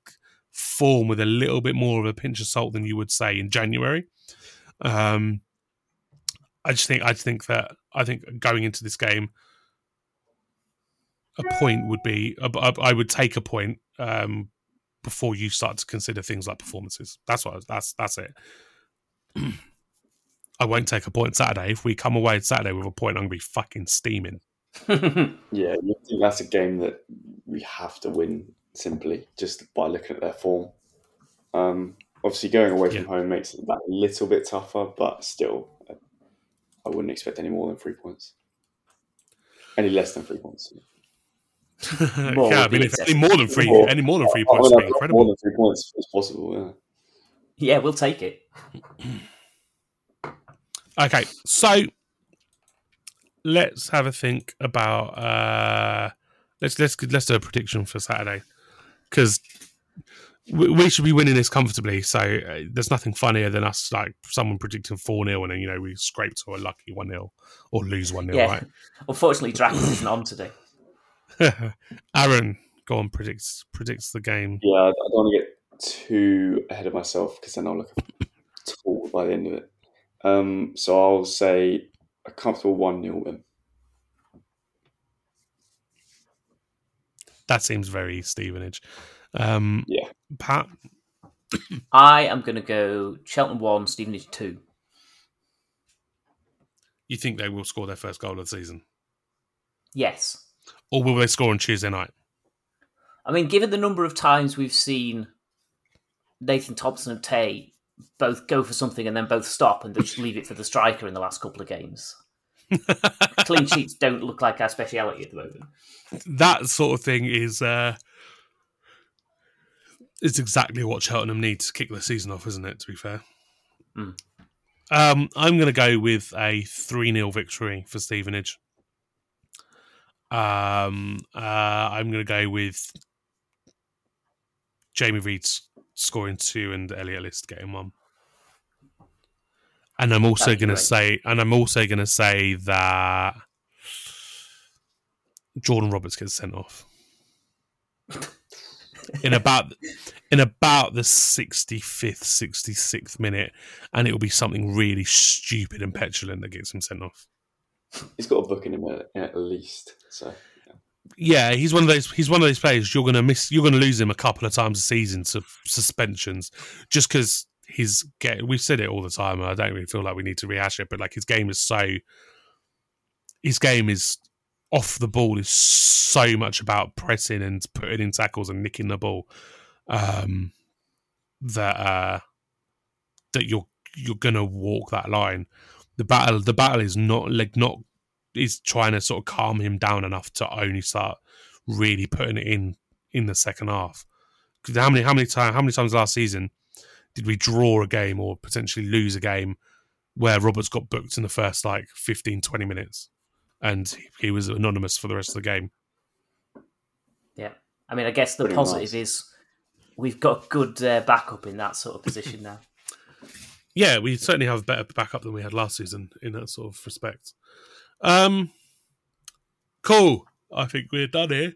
Speaker 1: form with a little bit more of a pinch of salt than you would say in January. Um, I just think I just think that I think going into this game, a point would be I would take a point um, before you start to consider things like performances. That's what I- that's that's it. I won't take a point Saturday. If we come away Saturday with a point, I'm gonna be fucking steaming.
Speaker 4: Yeah, I think that's a game that we have to win simply just by looking at their form. Um, obviously, going away from
Speaker 1: Yeah.
Speaker 4: home makes it that a little bit tougher, but still, I wouldn't expect any more than three points. Any less than three points.
Speaker 3: More
Speaker 1: yeah, I mean, if any more than three,
Speaker 4: More.
Speaker 1: any more than three
Speaker 4: I
Speaker 1: points would be
Speaker 4: I've
Speaker 1: incredible.
Speaker 4: More than three points is possible. Yeah.
Speaker 3: yeah, we'll take it.
Speaker 1: Okay, so let's have a think about uh let's let's let's do a prediction for Saturday because we, we should be winning this comfortably. So uh, there's nothing funnier than us like someone predicting four 0 and then you know we scrape to a lucky one 0 or lose one 0
Speaker 3: Yeah. Unfortunately, Drax isn't on today.
Speaker 1: Aaron, go on predicts predicts the game.
Speaker 4: Yeah, I I don't want to get too ahead of myself because then I'll look a fool by the end of it. Um, so I'll say a comfortable 1 0 win.
Speaker 1: That seems very Stevenage. Um,
Speaker 4: Yeah.
Speaker 1: Pat,
Speaker 3: I am going to go Cheltenham 1, Stevenage 2.
Speaker 1: you think they will score their first goal of the season,
Speaker 3: Yes.
Speaker 1: or will they score on Tuesday night?
Speaker 3: I mean, given the number of times we've seen Nathan Thompson and Tay both go for something and then both stop and just leave it for the striker in the last couple of games, clean sheets don't look like our speciality at the moment.
Speaker 1: that sort of thing is uh is exactly what Cheltenham need to kick the season off, isn't it? To be fair,
Speaker 3: Mm.
Speaker 1: um, I'm going to go with a three 0 victory for Stevenage. Um, uh, I'm going to go with Jamie Reid scoring two and Elliott List getting one. And I'm also going to say, and I'm also going to say that Jordan Roberts gets sent off. In about in about the 65th 66th minute and it will be something really stupid and petulant that gets him sent off.
Speaker 4: He's got a book in him at, at least. So
Speaker 1: yeah. He's one of those he's one of those players you're going to miss you're going to lose him a couple of times a season to suspensions just because his get we've said it all the time i don't really feel like we need to rehash it but like his game is so his game is off the ball is so much about pressing and putting in tackles and nicking the ball um that uh that you're you're gonna walk that line the battle the battle is not like not is trying to sort of calm him down enough to only start really putting it in in the second half. how many how many times how many times last season did we draw a game or potentially lose a game where Roberts got booked in the first like 15 20 minutes and he was anonymous for the rest of the game.
Speaker 3: Yeah. I mean, I guess the
Speaker 4: Pretty
Speaker 3: positive
Speaker 4: nice.
Speaker 3: is we've got good uh, backup in that sort of position now.
Speaker 1: Yeah, we certainly have a better backup than we had last season in that sort of respect. Um, cool. I think we're done here.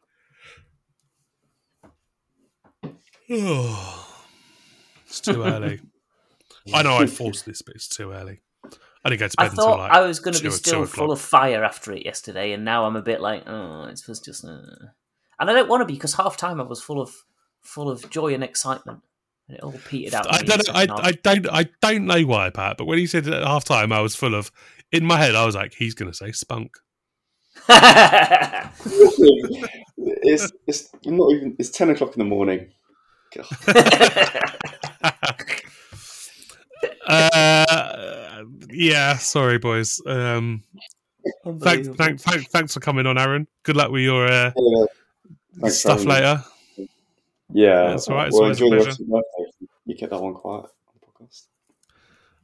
Speaker 1: it's too early. I know I forced this, but it's too early. I didn't go to bed
Speaker 3: I
Speaker 1: until
Speaker 3: thought
Speaker 1: like
Speaker 3: I was going to be still full of fire after it yesterday, and now I'm a bit like, oh, it was just. Uh... And I don't want to be because half time I was full of full of joy and excitement, and it all petered out.
Speaker 1: I don't, know, I. I don't, I don't know why, Pat. But when he said at half time, I was full of. In my head, I was like, he's going to say spunk.
Speaker 4: it's it's not even. It's ten o'clock in the morning. God.
Speaker 1: uh, yeah, sorry, boys. Um, thanks,
Speaker 3: Unbelievable.
Speaker 1: thanks, thanks, thanks for coming on, Aaron. Good luck with your uh,
Speaker 4: Yeah,
Speaker 1: stuff later.
Speaker 4: Yeah,
Speaker 1: That's all right, it's
Speaker 4: Well,
Speaker 1: always a
Speaker 4: enjoy the
Speaker 1: pleasure.
Speaker 4: rest of your birthday. You kept that one quiet on the podcast.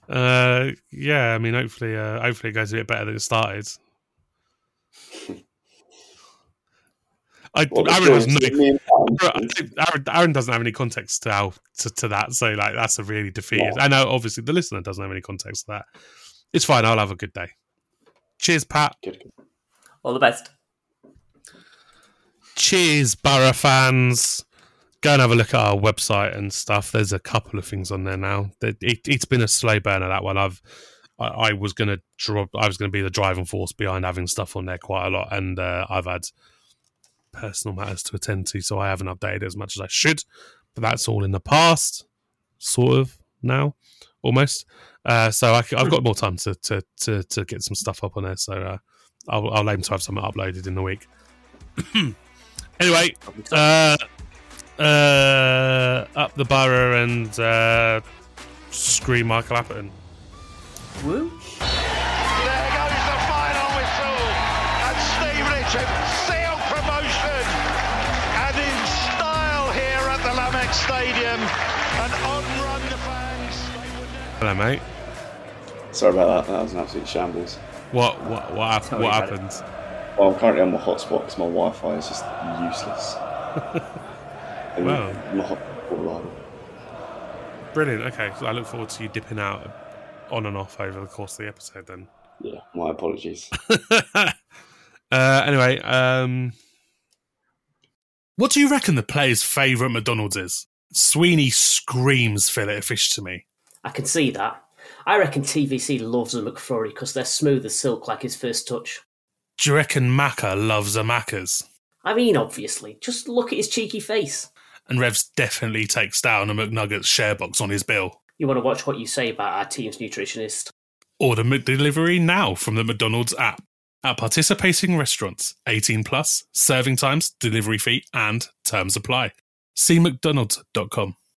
Speaker 1: Uh, yeah, I mean, hopefully, uh, hopefully, it goes a bit better than it started. I,
Speaker 4: What, the
Speaker 1: Aaron has no.
Speaker 4: of me and
Speaker 1: Aaron, Aaron, Aaron doesn't have any context to how to, to that, so like that's a really defeated.
Speaker 4: Yeah.
Speaker 1: I know, obviously, the listener doesn't have any context to that. It's fine. I'll have a good day. Cheers, Pat.
Speaker 4: Good, good.
Speaker 3: all the best.
Speaker 1: Cheers, Borough fans. Go and have a look at our website and stuff. There's a couple of things on there now. It, it, it's been a slow burner that one. I've I, I was gonna drop. I was gonna be the driving force behind having stuff on there quite a lot, and uh, I've had personal matters to attend to, so I haven't updated as much as I should. But that's all in the past, sort of now, almost. Uh, so I, have got more time to, to to to get some stuff up on there. So uh, I'll, I'll aim to have something uploaded in the week. anyway, uh, uh, up the borough and uh, scream Michael Appleton.
Speaker 3: Woo.
Speaker 1: Hello, mate.
Speaker 4: Sorry about that. That was an absolute shambles.
Speaker 1: What what what, hap- what happened?
Speaker 4: Well, I'm currently on my hotspot because my Wi-Fi is just useless. And
Speaker 1: Wow.
Speaker 4: My hotspot.
Speaker 1: Brilliant. Okay, so I look forward to you dipping out on and off over the course of the episode. Then.
Speaker 4: Yeah, my apologies.
Speaker 1: uh, anyway, um, what do you reckon the player's favourite McDonald's is? Sweeney screams fillet of fish to me.
Speaker 5: I can see that. I reckon TVC loves a McFlurry because they're smooth as silk like his first touch.
Speaker 1: Do you reckon Macca loves a Macca's?
Speaker 5: I mean, obviously. Just look at his cheeky face.
Speaker 1: And Revs definitely takes down a McNuggets share box on his bill.
Speaker 5: You want to watch what you say about our team's nutritionist.
Speaker 1: Order McDelivery now from the McDonald's app. At participating restaurants, 18 plus, serving times, delivery fee, and terms apply. See McDonald's.com.